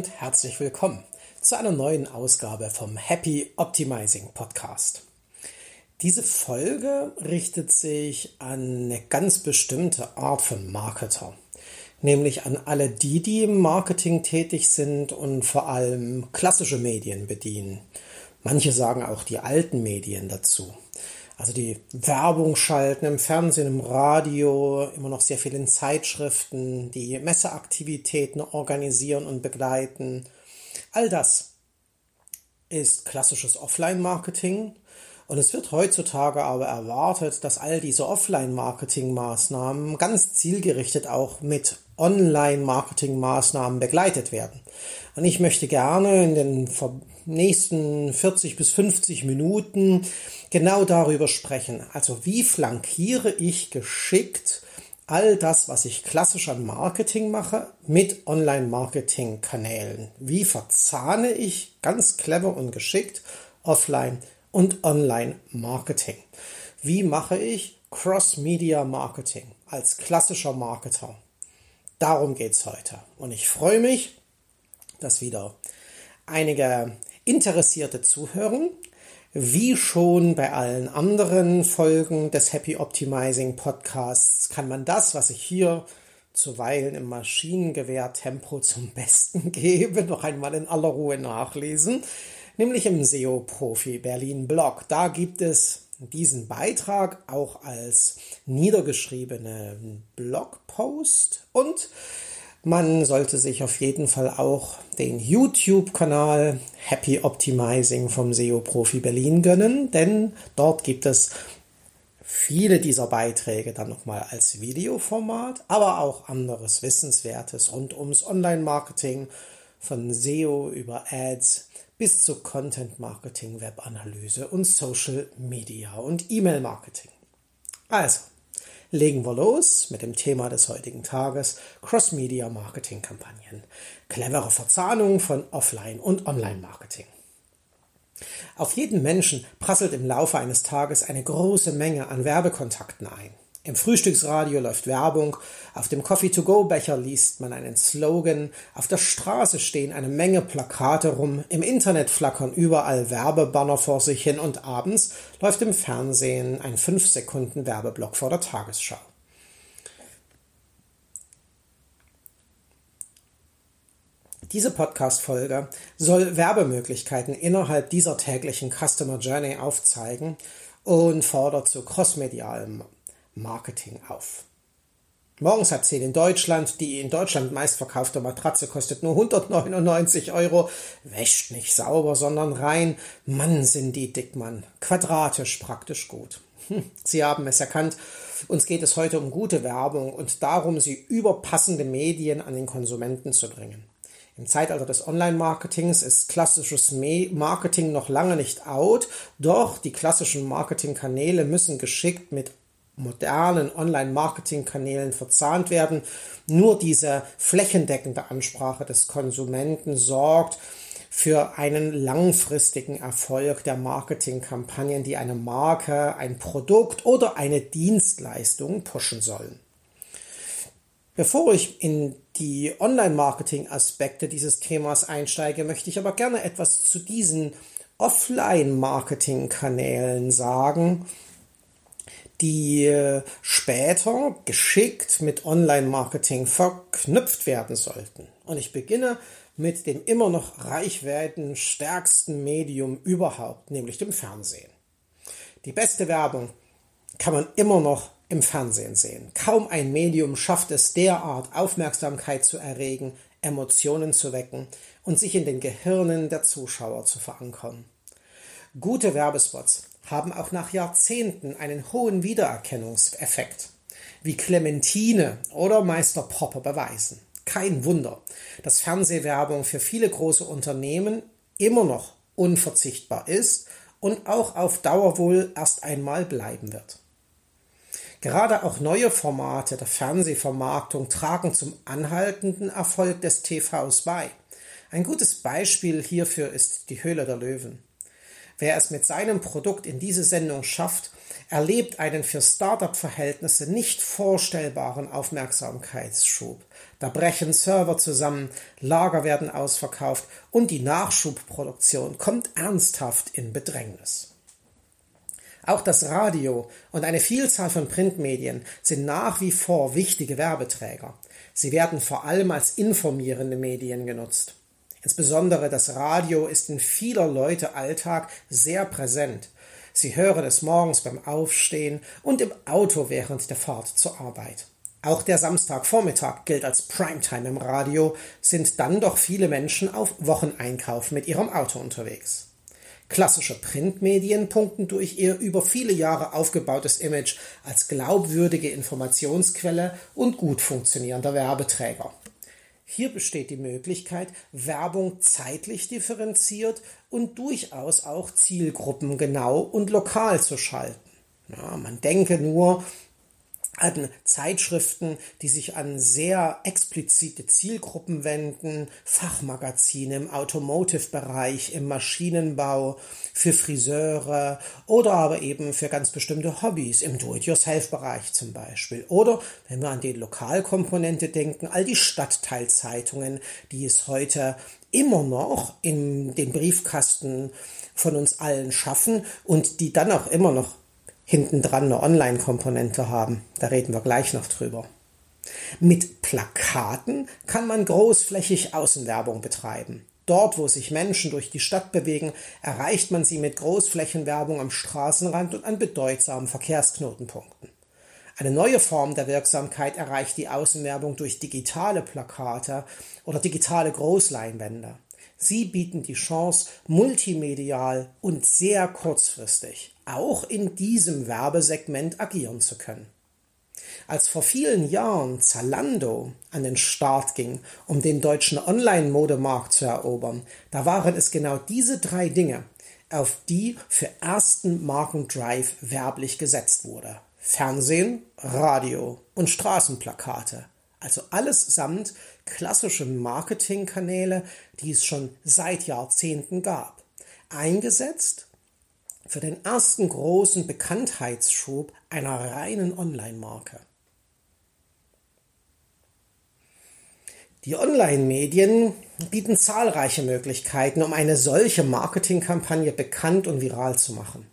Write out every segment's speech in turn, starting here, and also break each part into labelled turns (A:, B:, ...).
A: und herzlich willkommen zu einer neuen Ausgabe vom Happy Optimizing Podcast. Diese Folge richtet sich an eine ganz bestimmte Art von Marketer, nämlich an alle die, die im Marketing tätig sind und vor allem klassische Medien bedienen. Manche sagen auch die alten Medien dazu. Also die Werbung schalten im Fernsehen, im Radio, immer noch sehr viel in Zeitschriften, die Messeaktivitäten organisieren und begleiten. All das ist klassisches Offline-Marketing. Und es wird heutzutage aber erwartet, dass all diese Offline-Marketing-Maßnahmen ganz zielgerichtet auch mit Online-Marketing-Maßnahmen begleitet werden. Und ich möchte gerne in den nächsten 40 bis 50 Minuten genau darüber sprechen. Also wie flankiere ich geschickt all das, was ich klassisch an Marketing mache, mit Online-Marketing-Kanälen? Wie verzahne ich ganz clever und geschickt Offline und Online-Marketing? Wie mache ich Cross-Media-Marketing als klassischer Marketer? Darum geht's heute. Und ich freue mich, dass wieder einige Interessierte zuhören. Wie schon bei allen anderen Folgen des Happy Optimizing Podcasts kann man das, was ich hier zuweilen im Maschinengewehr-Tempo zum Besten gebe, noch einmal in aller Ruhe nachlesen, nämlich im SEO-Profi Berlin Blog. Da gibt es diesen Beitrag auch als niedergeschriebenen Blogpost und man sollte sich auf jeden Fall auch den YouTube-Kanal Happy Optimizing vom SEO-Profi Berlin gönnen, denn dort gibt es viele dieser Beiträge dann nochmal als Videoformat, aber auch anderes Wissenswertes rund ums Online-Marketing, von SEO über Ads bis zu Content-Marketing, Web-Analyse und Social Media und E-Mail-Marketing. Also, legen wir los mit dem Thema des heutigen Tages Cross-Media-Marketing-Kampagnen. Clevere Verzahnung von Offline- und Online-Marketing. Auf jeden Menschen prasselt im Laufe eines Tages eine große Menge an Werbekontakten ein. Im Frühstücksradio läuft Werbung, auf dem Coffee-to-go-Becher liest man einen Slogan, auf der Straße stehen eine Menge Plakate rum, im Internet flackern überall Werbebanner vor sich hin und abends läuft im Fernsehen ein 5 Sekunden Werbeblock vor der Tagesschau. Diese Podcast-Folge soll Werbemöglichkeiten innerhalb dieser täglichen Customer Journey aufzeigen und fordert zu crossmedialem Marketing auf. Morgens hat 10 in Deutschland. Die in Deutschland meistverkaufte Matratze kostet nur 199 Euro. Wäscht nicht sauber, sondern rein. Mann, sind die Dickmann. Quadratisch praktisch gut. Hm, sie haben es erkannt. Uns geht es heute um gute Werbung und darum, sie über passende Medien an den Konsumenten zu bringen. Im Zeitalter des Online-Marketings ist klassisches Marketing noch lange nicht out, doch die klassischen Marketingkanäle müssen geschickt mit modernen Online-Marketing-Kanälen verzahnt werden. Nur diese flächendeckende Ansprache des Konsumenten sorgt für einen langfristigen Erfolg der Marketingkampagnen, die eine Marke, ein Produkt oder eine Dienstleistung pushen sollen. Bevor ich in die Online-Marketing-Aspekte dieses Themas einsteige, möchte ich aber gerne etwas zu diesen Offline-Marketing-Kanälen sagen, die äh, später geschickt mit Online-Marketing verknüpft werden sollten. Und ich beginne mit dem immer noch reichwerden stärksten Medium überhaupt, nämlich dem Fernsehen. Die beste Werbung kann man immer noch im Fernsehen sehen. Kaum ein Medium schafft es derart, Aufmerksamkeit zu erregen, Emotionen zu wecken und sich in den Gehirnen der Zuschauer zu verankern. Gute Werbespots haben auch nach Jahrzehnten einen hohen Wiedererkennungseffekt, wie Clementine oder Meister Popper beweisen. Kein Wunder, dass Fernsehwerbung für viele große Unternehmen immer noch unverzichtbar ist und auch auf Dauer wohl erst einmal bleiben wird. Gerade auch neue Formate der Fernsehvermarktung tragen zum anhaltenden Erfolg des TVs bei. Ein gutes Beispiel hierfür ist die Höhle der Löwen. Wer es mit seinem Produkt in diese Sendung schafft, erlebt einen für Startup-Verhältnisse nicht vorstellbaren Aufmerksamkeitsschub. Da brechen Server zusammen, Lager werden ausverkauft und die Nachschubproduktion kommt ernsthaft in Bedrängnis. Auch das Radio und eine Vielzahl von Printmedien sind nach wie vor wichtige Werbeträger. Sie werden vor allem als informierende Medien genutzt. Insbesondere das Radio ist in vieler Leute Alltag sehr präsent. Sie hören es morgens beim Aufstehen und im Auto während der Fahrt zur Arbeit. Auch der Samstagvormittag gilt als Primetime im Radio, sind dann doch viele Menschen auf Wocheneinkauf mit ihrem Auto unterwegs. Klassische Printmedien punkten durch ihr über viele Jahre aufgebautes Image als glaubwürdige Informationsquelle und gut funktionierender Werbeträger. Hier besteht die Möglichkeit, Werbung zeitlich differenziert und durchaus auch zielgruppengenau und lokal zu schalten. Ja, man denke nur an Zeitschriften, die sich an sehr explizite Zielgruppen wenden, Fachmagazine im Automotive-Bereich, im Maschinenbau, für Friseure oder aber eben für ganz bestimmte Hobbys, im Do-it-yourself-Bereich zum Beispiel. Oder, wenn wir an die Lokalkomponente denken, all die Stadtteilzeitungen, die es heute immer noch in den Briefkasten von uns allen schaffen und die dann auch immer noch hintendran eine Online-Komponente haben. Da reden wir gleich noch drüber. Mit Plakaten kann man großflächig Außenwerbung betreiben. Dort, wo sich Menschen durch die Stadt bewegen, erreicht man sie mit Großflächenwerbung am Straßenrand und an bedeutsamen Verkehrsknotenpunkten. Eine neue Form der Wirksamkeit erreicht die Außenwerbung durch digitale Plakate oder digitale Großleinwände. Sie bieten die Chance, multimedial und sehr kurzfristig auch in diesem Werbesegment agieren zu können. Als vor vielen Jahren Zalando an den Start ging, um den deutschen Online-Modemarkt zu erobern, da waren es genau diese drei Dinge, auf die für ersten Markendrive werblich gesetzt wurde. Fernsehen, Radio und Straßenplakate. Also alles samt klassische Marketingkanäle, die es schon seit Jahrzehnten gab. Eingesetzt für den ersten großen Bekanntheitsschub einer reinen Online-Marke. Die Online-Medien bieten zahlreiche Möglichkeiten, um eine solche Marketingkampagne bekannt und viral zu machen.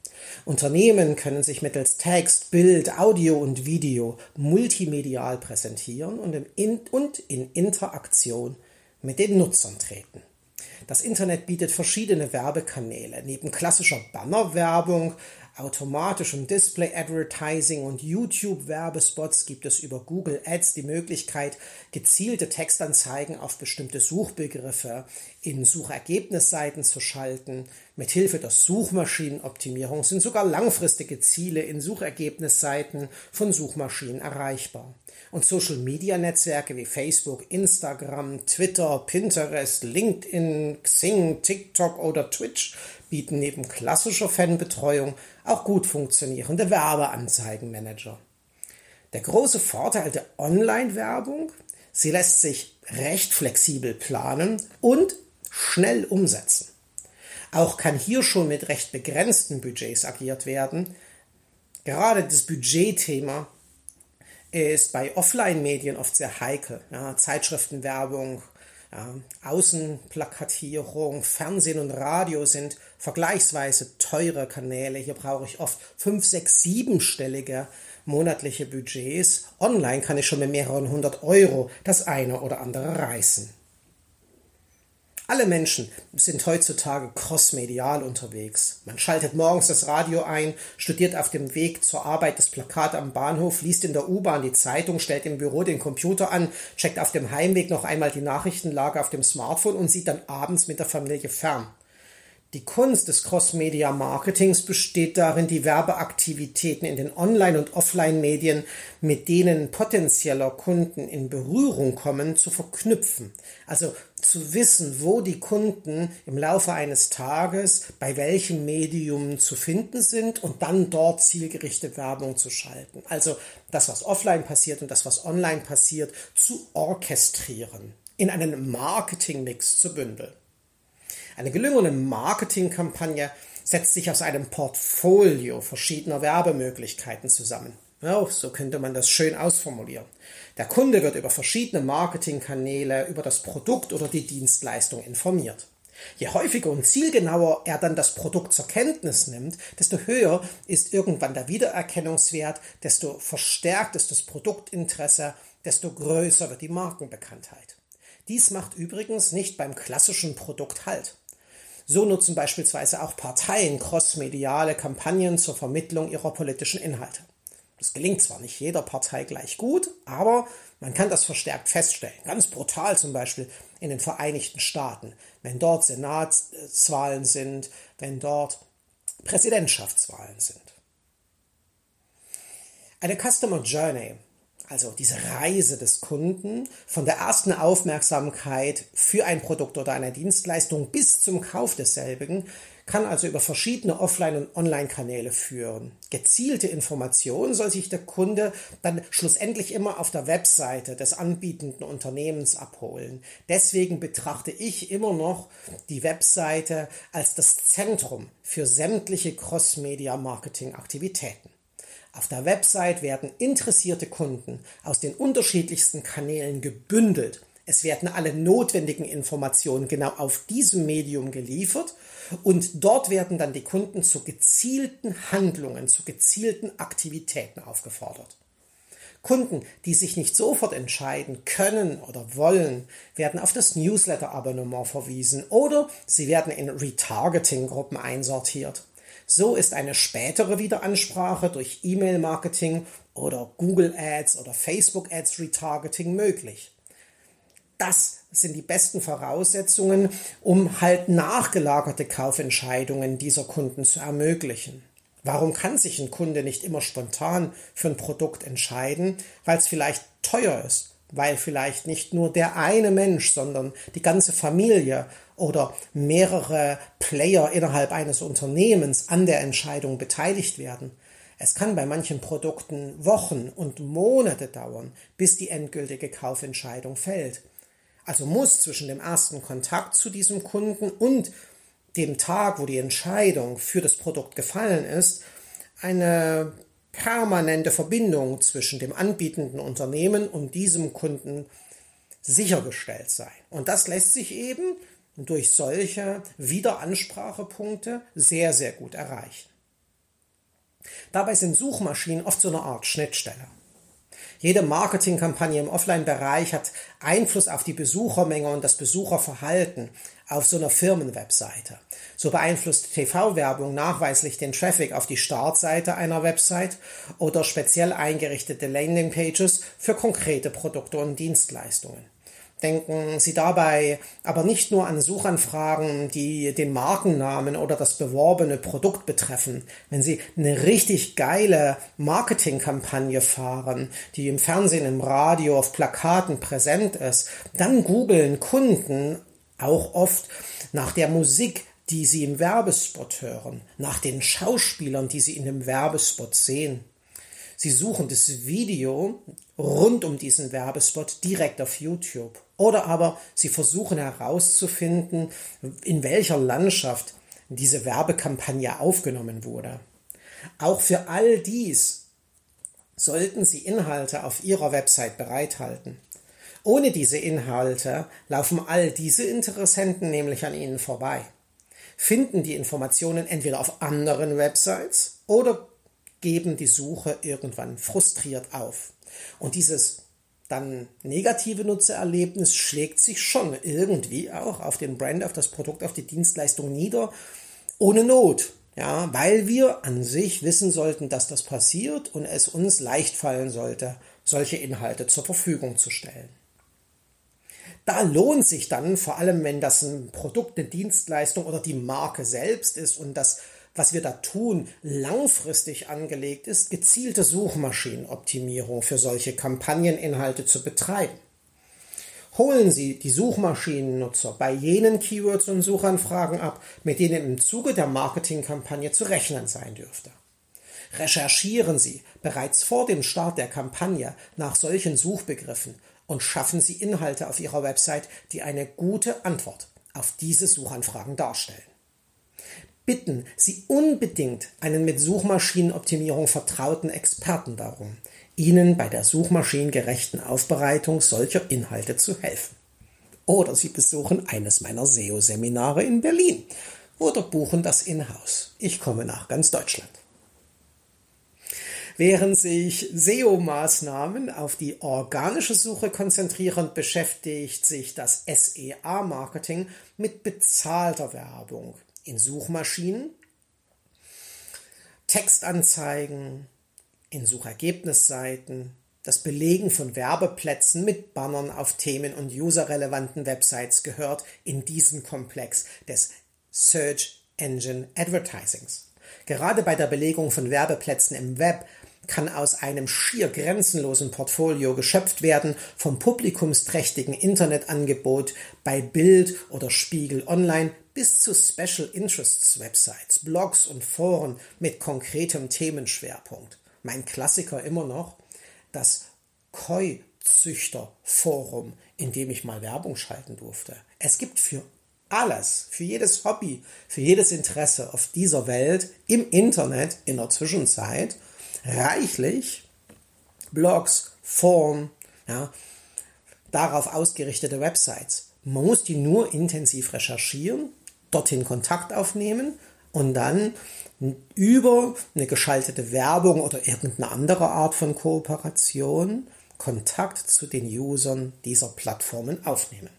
A: Unternehmen können sich mittels Text, Bild, Audio und Video multimedial präsentieren und in, und in Interaktion mit den Nutzern treten. Das Internet bietet verschiedene Werbekanäle. Neben klassischer Bannerwerbung automatischem Display-Advertising und YouTube-Werbespots gibt es über Google Ads die Möglichkeit, gezielte Textanzeigen auf bestimmte Suchbegriffe in Suchergebnisseiten zu schalten. Mithilfe der Suchmaschinenoptimierung sind sogar langfristige Ziele in Suchergebnisseiten von Suchmaschinen erreichbar. Und Social-Media-Netzwerke wie Facebook, Instagram, Twitter, Pinterest, LinkedIn, Xing, TikTok oder Twitch bieten neben klassischer Fanbetreuung auch gut funktionierende Werbeanzeigenmanager. Der große Vorteil der Online-Werbung, sie lässt sich recht flexibel planen und schnell umsetzen. Auch kann hier schon mit recht begrenzten Budgets agiert werden. Gerade das Budgetthema ist bei Offline-Medien oft sehr heikel. Ja, Zeitschriftenwerbung, Außenplakatierung, Fernsehen und Radio sind vergleichsweise teure Kanäle. Hier brauche ich oft fünf, sechs, siebenstellige monatliche Budgets. Online kann ich schon mit mehreren hundert Euro das eine oder andere reißen. Alle Menschen sind heutzutage crossmedial unterwegs. Man schaltet morgens das Radio ein, studiert auf dem Weg zur Arbeit das Plakat am Bahnhof, liest in der U-Bahn die Zeitung, stellt im Büro den Computer an, checkt auf dem Heimweg noch einmal die Nachrichtenlage auf dem Smartphone und sieht dann abends mit der Familie fern. Die Kunst des Cross-Media-Marketings besteht darin, die Werbeaktivitäten in den Online- und Offline-Medien, mit denen potenzieller Kunden in Berührung kommen, zu verknüpfen. Also zu wissen, wo die Kunden im Laufe eines Tages bei welchem Medium zu finden sind und dann dort zielgerichtet Werbung zu schalten. Also das, was offline passiert und das, was online passiert, zu orchestrieren, in einen Marketingmix zu bündeln. Eine gelungene Marketingkampagne setzt sich aus einem Portfolio verschiedener Werbemöglichkeiten zusammen. Ja, so könnte man das schön ausformulieren. Der Kunde wird über verschiedene Marketingkanäle über das Produkt oder die Dienstleistung informiert. Je häufiger und zielgenauer er dann das Produkt zur Kenntnis nimmt, desto höher ist irgendwann der Wiedererkennungswert, desto verstärkt ist das Produktinteresse, desto größer wird die Markenbekanntheit. Dies macht übrigens nicht beim klassischen Produkt Halt. So nutzen beispielsweise auch Parteien crossmediale Kampagnen zur Vermittlung ihrer politischen Inhalte. Das gelingt zwar nicht jeder Partei gleich gut, aber man kann das verstärkt feststellen. Ganz brutal zum Beispiel in den Vereinigten Staaten, wenn dort Senatswahlen sind, wenn dort Präsidentschaftswahlen sind. Eine Customer Journey also diese Reise des Kunden von der ersten Aufmerksamkeit für ein Produkt oder eine Dienstleistung bis zum Kauf desselbigen, kann also über verschiedene Offline- und Online-Kanäle führen. Gezielte Informationen soll sich der Kunde dann schlussendlich immer auf der Webseite des anbietenden Unternehmens abholen. Deswegen betrachte ich immer noch die Webseite als das Zentrum für sämtliche Cross-Media-Marketing-Aktivitäten. Auf der Website werden interessierte Kunden aus den unterschiedlichsten Kanälen gebündelt. Es werden alle notwendigen Informationen genau auf diesem Medium geliefert und dort werden dann die Kunden zu gezielten Handlungen, zu gezielten Aktivitäten aufgefordert. Kunden, die sich nicht sofort entscheiden können oder wollen, werden auf das Newsletter-Abonnement verwiesen oder sie werden in Retargeting-Gruppen einsortiert. So ist eine spätere Wiederansprache durch E-Mail-Marketing oder Google Ads oder Facebook Ads Retargeting möglich. Das sind die besten Voraussetzungen, um halt nachgelagerte Kaufentscheidungen dieser Kunden zu ermöglichen. Warum kann sich ein Kunde nicht immer spontan für ein Produkt entscheiden? Weil es vielleicht teuer ist, weil vielleicht nicht nur der eine Mensch, sondern die ganze Familie oder mehrere Player innerhalb eines Unternehmens an der Entscheidung beteiligt werden. Es kann bei manchen Produkten Wochen und Monate dauern, bis die endgültige Kaufentscheidung fällt. Also muss zwischen dem ersten Kontakt zu diesem Kunden und dem Tag, wo die Entscheidung für das Produkt gefallen ist, eine permanente Verbindung zwischen dem anbietenden Unternehmen und diesem Kunden sichergestellt sein. Und das lässt sich eben durch solche Wiederansprachepunkte sehr, sehr gut erreichen. Dabei sind Suchmaschinen oft so eine Art Schnittstelle. Jede Marketingkampagne im Offline-Bereich hat Einfluss auf die Besuchermenge und das Besucherverhalten auf so einer Firmenwebseite. So beeinflusst TV-Werbung nachweislich den Traffic auf die Startseite einer Website oder speziell eingerichtete Landingpages für konkrete Produkte und Dienstleistungen. Denken Sie dabei aber nicht nur an Suchanfragen, die den Markennamen oder das beworbene Produkt betreffen. Wenn Sie eine richtig geile Marketingkampagne fahren, die im Fernsehen, im Radio, auf Plakaten präsent ist, dann googeln Kunden auch oft nach der Musik, die sie im Werbespot hören, nach den Schauspielern, die sie in dem Werbespot sehen. Sie suchen das Video rund um diesen Werbespot direkt auf YouTube. Oder aber Sie versuchen herauszufinden, in welcher Landschaft diese Werbekampagne aufgenommen wurde. Auch für all dies sollten Sie Inhalte auf Ihrer Website bereithalten. Ohne diese Inhalte laufen all diese Interessenten nämlich an Ihnen vorbei, finden die Informationen entweder auf anderen Websites oder geben die Suche irgendwann frustriert auf. Und dieses dann negative Nutzererlebnis schlägt sich schon irgendwie auch auf den Brand, auf das Produkt, auf die Dienstleistung nieder, ohne Not. Ja, weil wir an sich wissen sollten, dass das passiert und es uns leicht fallen sollte, solche Inhalte zur Verfügung zu stellen. Da lohnt sich dann, vor allem wenn das ein Produkt, eine Dienstleistung oder die Marke selbst ist und das was wir da tun, langfristig angelegt ist, gezielte Suchmaschinenoptimierung für solche Kampagneninhalte zu betreiben. Holen Sie die Suchmaschinennutzer bei jenen Keywords und Suchanfragen ab, mit denen im Zuge der Marketingkampagne zu rechnen sein dürfte. Recherchieren Sie bereits vor dem Start der Kampagne nach solchen Suchbegriffen und schaffen Sie Inhalte auf Ihrer Website, die eine gute Antwort auf diese Suchanfragen darstellen. Bitten Sie unbedingt einen mit Suchmaschinenoptimierung vertrauten Experten darum, Ihnen bei der suchmaschinengerechten Aufbereitung solcher Inhalte zu helfen. Oder Sie besuchen eines meiner SEO-Seminare in Berlin oder buchen das in-house. Ich komme nach ganz Deutschland. Während sich SEO-Maßnahmen auf die organische Suche konzentrieren, beschäftigt sich das SEA-Marketing mit bezahlter Werbung in Suchmaschinen, Textanzeigen, in Suchergebnisseiten, das Belegen von Werbeplätzen mit Bannern auf themen- und userrelevanten Websites gehört in diesen Komplex des Search Engine Advertisings. Gerade bei der Belegung von Werbeplätzen im Web kann aus einem schier grenzenlosen Portfolio geschöpft werden vom publikumsträchtigen Internetangebot bei Bild oder Spiegel Online bis zu Special Interests Websites, Blogs und Foren mit konkretem Themenschwerpunkt. Mein Klassiker immer noch, das Koi-Züchter-Forum, in dem ich mal Werbung schalten durfte. Es gibt für alles, für jedes Hobby, für jedes Interesse auf dieser Welt im Internet in der Zwischenzeit reichlich Blogs, Foren, ja, darauf ausgerichtete Websites. Man muss die nur intensiv recherchieren, dorthin Kontakt aufnehmen und dann über eine geschaltete Werbung oder irgendeine andere Art von Kooperation Kontakt zu den Usern dieser Plattformen aufnehmen.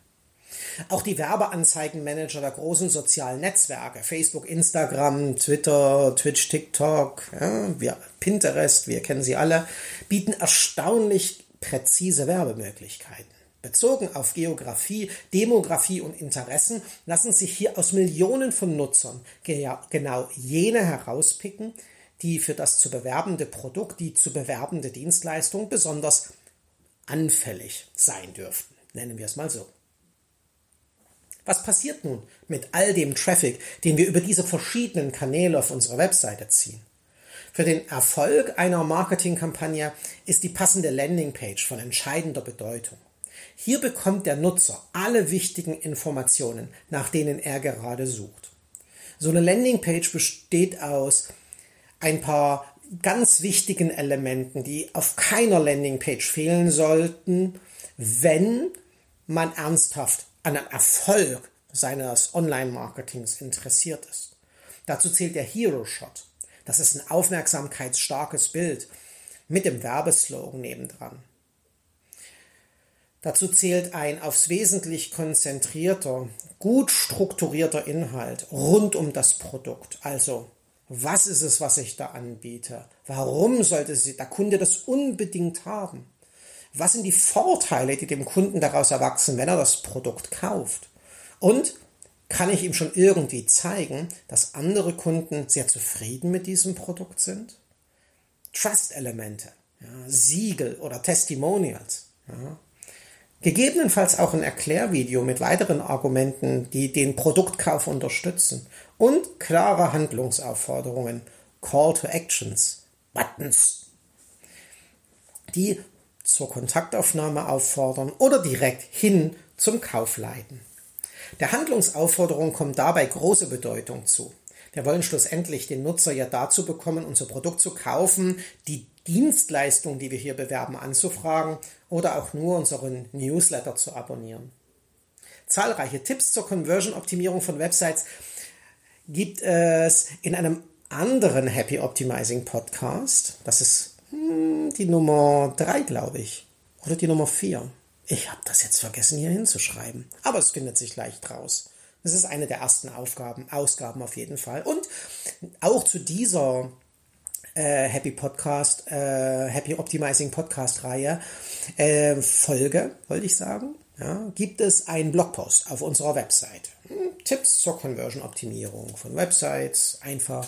A: Auch die Werbeanzeigenmanager der großen sozialen Netzwerke, Facebook, Instagram, Twitter, Twitch, TikTok, ja, wir, Pinterest, wir kennen sie alle, bieten erstaunlich präzise Werbemöglichkeiten. Bezogen auf Geografie, Demografie und Interessen lassen sich hier aus Millionen von Nutzern genau jene herauspicken, die für das zu bewerbende Produkt, die zu bewerbende Dienstleistung besonders anfällig sein dürften. Nennen wir es mal so. Was passiert nun mit all dem Traffic, den wir über diese verschiedenen Kanäle auf unserer Webseite ziehen? Für den Erfolg einer Marketingkampagne ist die passende Landingpage von entscheidender Bedeutung. Hier bekommt der Nutzer alle wichtigen Informationen, nach denen er gerade sucht. So eine Landingpage besteht aus ein paar ganz wichtigen Elementen, die auf keiner Landingpage fehlen sollten, wenn man ernsthaft an einem Erfolg seines Online-Marketings interessiert ist. Dazu zählt der Hero Shot. Das ist ein aufmerksamkeitsstarkes Bild mit dem Werbeslogan nebendran. Dazu zählt ein aufs Wesentlich konzentrierter, gut strukturierter Inhalt rund um das Produkt. Also, was ist es, was ich da anbiete? Warum sollte der Kunde das unbedingt haben? Was sind die Vorteile, die dem Kunden daraus erwachsen, wenn er das Produkt kauft? Und kann ich ihm schon irgendwie zeigen, dass andere Kunden sehr zufrieden mit diesem Produkt sind? Trust-Elemente, ja, Siegel oder Testimonials. Ja. Gegebenenfalls auch ein Erklärvideo mit weiteren Argumenten, die den Produktkauf unterstützen. Und klare Handlungsaufforderungen, Call to Actions, Buttons, die zur Kontaktaufnahme auffordern oder direkt hin zum Kauf leiten. Der Handlungsaufforderung kommt dabei große Bedeutung zu. Wir wollen schlussendlich den Nutzer ja dazu bekommen, unser Produkt zu kaufen, die Dienstleistung, die wir hier bewerben, anzufragen oder auch nur unseren Newsletter zu abonnieren. Zahlreiche Tipps zur Conversion-Optimierung von Websites gibt es in einem anderen Happy Optimizing Podcast. Das ist hm, die Nummer 3, glaube ich. Oder die Nummer 4. Ich habe das jetzt vergessen hier hinzuschreiben. Aber es findet sich leicht raus. Das ist eine der ersten Aufgaben, Ausgaben auf jeden Fall. Und auch zu dieser äh, Happy Podcast, äh, Happy Optimizing Podcast Reihe äh, Folge, wollte ich sagen, ja, gibt es einen Blogpost auf unserer Website. Hm, Tipps zur Conversion Optimierung von Websites, einfach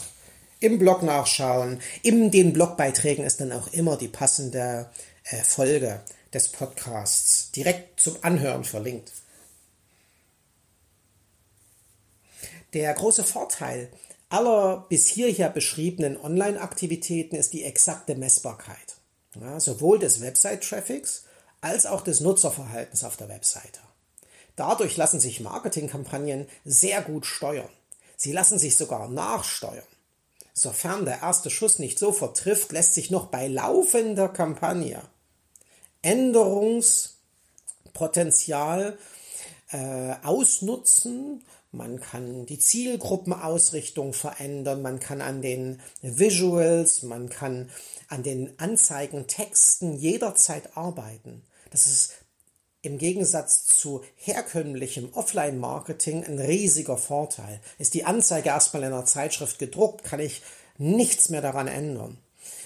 A: im Blog nachschauen. In den Blogbeiträgen ist dann auch immer die passende äh, Folge des Podcasts direkt zum Anhören verlinkt. Der große Vorteil aller bis hierher beschriebenen Online-Aktivitäten ist die exakte Messbarkeit. Ja, sowohl des Website-Traffics als auch des Nutzerverhaltens auf der Webseite. Dadurch lassen sich Marketingkampagnen sehr gut steuern. Sie lassen sich sogar nachsteuern. Sofern der erste Schuss nicht sofort trifft, lässt sich noch bei laufender Kampagne Änderungspotenzial äh, ausnutzen. Man kann die Zielgruppenausrichtung verändern, man kann an den Visuals, man kann an den Anzeigentexten jederzeit arbeiten. Das ist im Gegensatz zu herkömmlichem Offline-Marketing ein riesiger Vorteil. Ist die Anzeige erstmal in einer Zeitschrift gedruckt, kann ich nichts mehr daran ändern.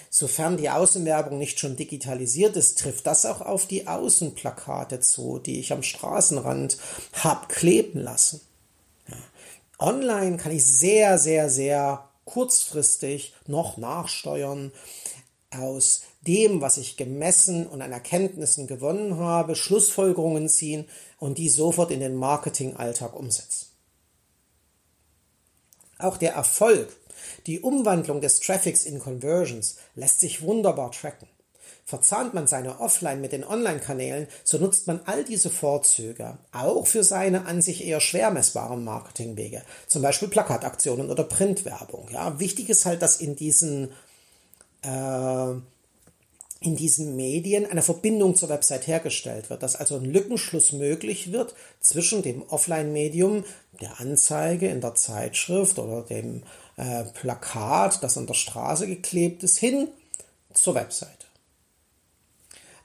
A: Sofern die Außenwerbung nicht schon digitalisiert ist, trifft das auch auf die Außenplakate zu, die ich am Straßenrand hab kleben lassen. Online kann ich sehr, sehr, sehr kurzfristig noch nachsteuern aus dem, was ich gemessen und an Erkenntnissen gewonnen habe, Schlussfolgerungen ziehen und die sofort in den Marketingalltag umsetzen. Auch der Erfolg, die Umwandlung des Traffics in Conversions lässt sich wunderbar tracken. Verzahnt man seine Offline mit den Online-Kanälen, so nutzt man all diese Vorzüge auch für seine an sich eher schwer messbaren Marketingwege, zum Beispiel Plakataktionen oder Printwerbung. Ja, wichtig ist halt, dass in diesen äh, in diesen Medien eine Verbindung zur Website hergestellt wird, dass also ein Lückenschluss möglich wird zwischen dem Offline-Medium, der Anzeige in der Zeitschrift oder dem äh, Plakat, das an der Straße geklebt ist, hin zur Webseite.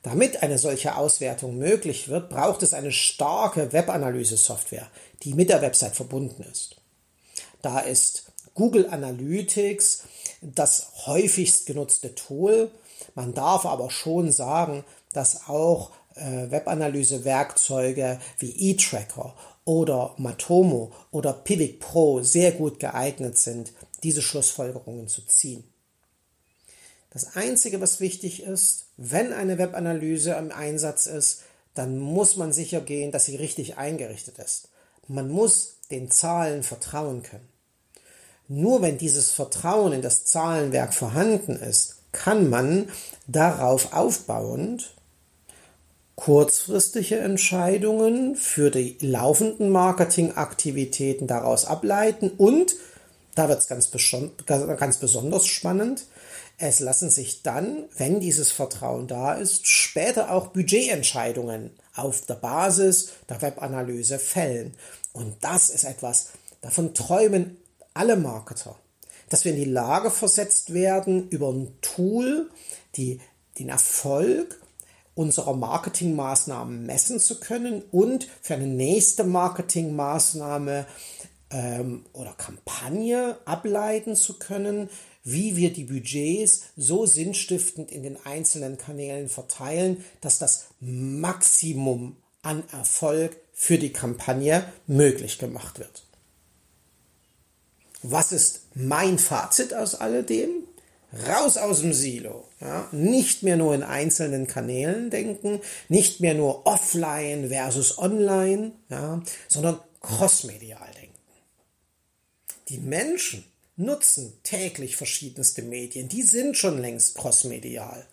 A: Damit eine solche Auswertung möglich wird, braucht es eine starke Webanalyse-Software, die mit der Website verbunden ist. Da ist Google Analytics das häufigst genutzte Tool, man darf aber schon sagen, dass auch äh, Webanalyse-Werkzeuge wie eTracker oder Matomo oder Pivot Pro sehr gut geeignet sind, diese Schlussfolgerungen zu ziehen. Das Einzige, was wichtig ist, wenn eine Webanalyse im Einsatz ist, dann muss man sicher gehen, dass sie richtig eingerichtet ist. Man muss den Zahlen vertrauen können. Nur wenn dieses Vertrauen in das Zahlenwerk vorhanden ist, kann man darauf aufbauend kurzfristige Entscheidungen für die laufenden Marketingaktivitäten daraus ableiten und, da wird es ganz, ganz besonders spannend, es lassen sich dann, wenn dieses Vertrauen da ist, später auch Budgetentscheidungen auf der Basis der Webanalyse fällen. Und das ist etwas, davon träumen alle Marketer dass wir in die Lage versetzt werden, über ein Tool die, den Erfolg unserer Marketingmaßnahmen messen zu können und für eine nächste Marketingmaßnahme ähm, oder Kampagne ableiten zu können, wie wir die Budgets so sinnstiftend in den einzelnen Kanälen verteilen, dass das Maximum an Erfolg für die Kampagne möglich gemacht wird. Was ist mein Fazit aus alledem? Raus aus dem Silo. Ja? Nicht mehr nur in einzelnen Kanälen denken, nicht mehr nur offline versus online, ja? sondern crossmedial denken. Die Menschen nutzen täglich verschiedenste Medien, die sind schon längst crossmedial.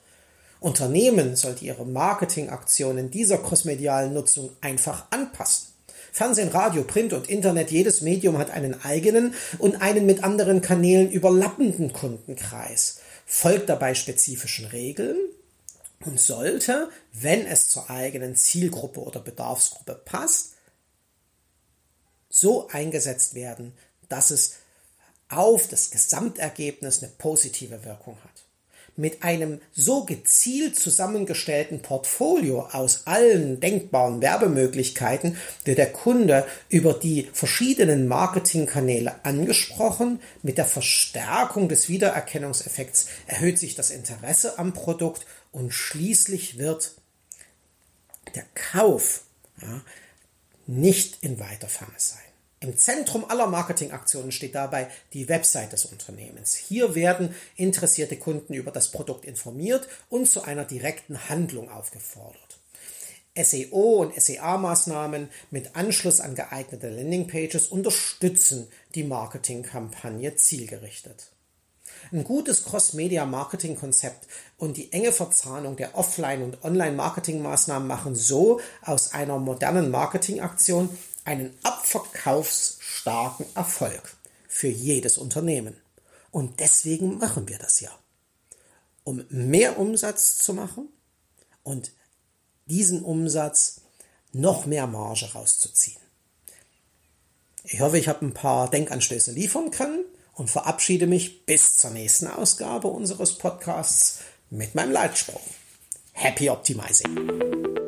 A: Unternehmen sollten ihre Marketingaktionen dieser crossmedialen Nutzung einfach anpassen. Fernsehen, Radio, Print und Internet, jedes Medium hat einen eigenen und einen mit anderen Kanälen überlappenden Kundenkreis, folgt dabei spezifischen Regeln und sollte, wenn es zur eigenen Zielgruppe oder Bedarfsgruppe passt, so eingesetzt werden, dass es auf das Gesamtergebnis eine positive Wirkung hat mit einem so gezielt zusammengestellten Portfolio aus allen denkbaren Werbemöglichkeiten wird der Kunde über die verschiedenen Marketingkanäle angesprochen. Mit der Verstärkung des Wiedererkennungseffekts erhöht sich das Interesse am Produkt und schließlich wird der Kauf ja, nicht in weiter Ferne sein. Im Zentrum aller Marketingaktionen steht dabei die Website des Unternehmens. Hier werden interessierte Kunden über das Produkt informiert und zu einer direkten Handlung aufgefordert. SEO und SEA-Maßnahmen mit Anschluss an geeignete Landingpages unterstützen die Marketingkampagne zielgerichtet. Ein gutes Cross-Media-Marketing-Konzept und die enge Verzahnung der Offline- und Online-Marketing-Maßnahmen machen so aus einer modernen Marketingaktion einen abverkaufsstarken Erfolg für jedes Unternehmen. Und deswegen machen wir das ja. Um mehr Umsatz zu machen und diesen Umsatz noch mehr Marge rauszuziehen. Ich hoffe, ich habe ein paar Denkanstöße liefern können und verabschiede mich bis zur nächsten Ausgabe unseres Podcasts mit meinem Leitspruch. Happy Optimizing!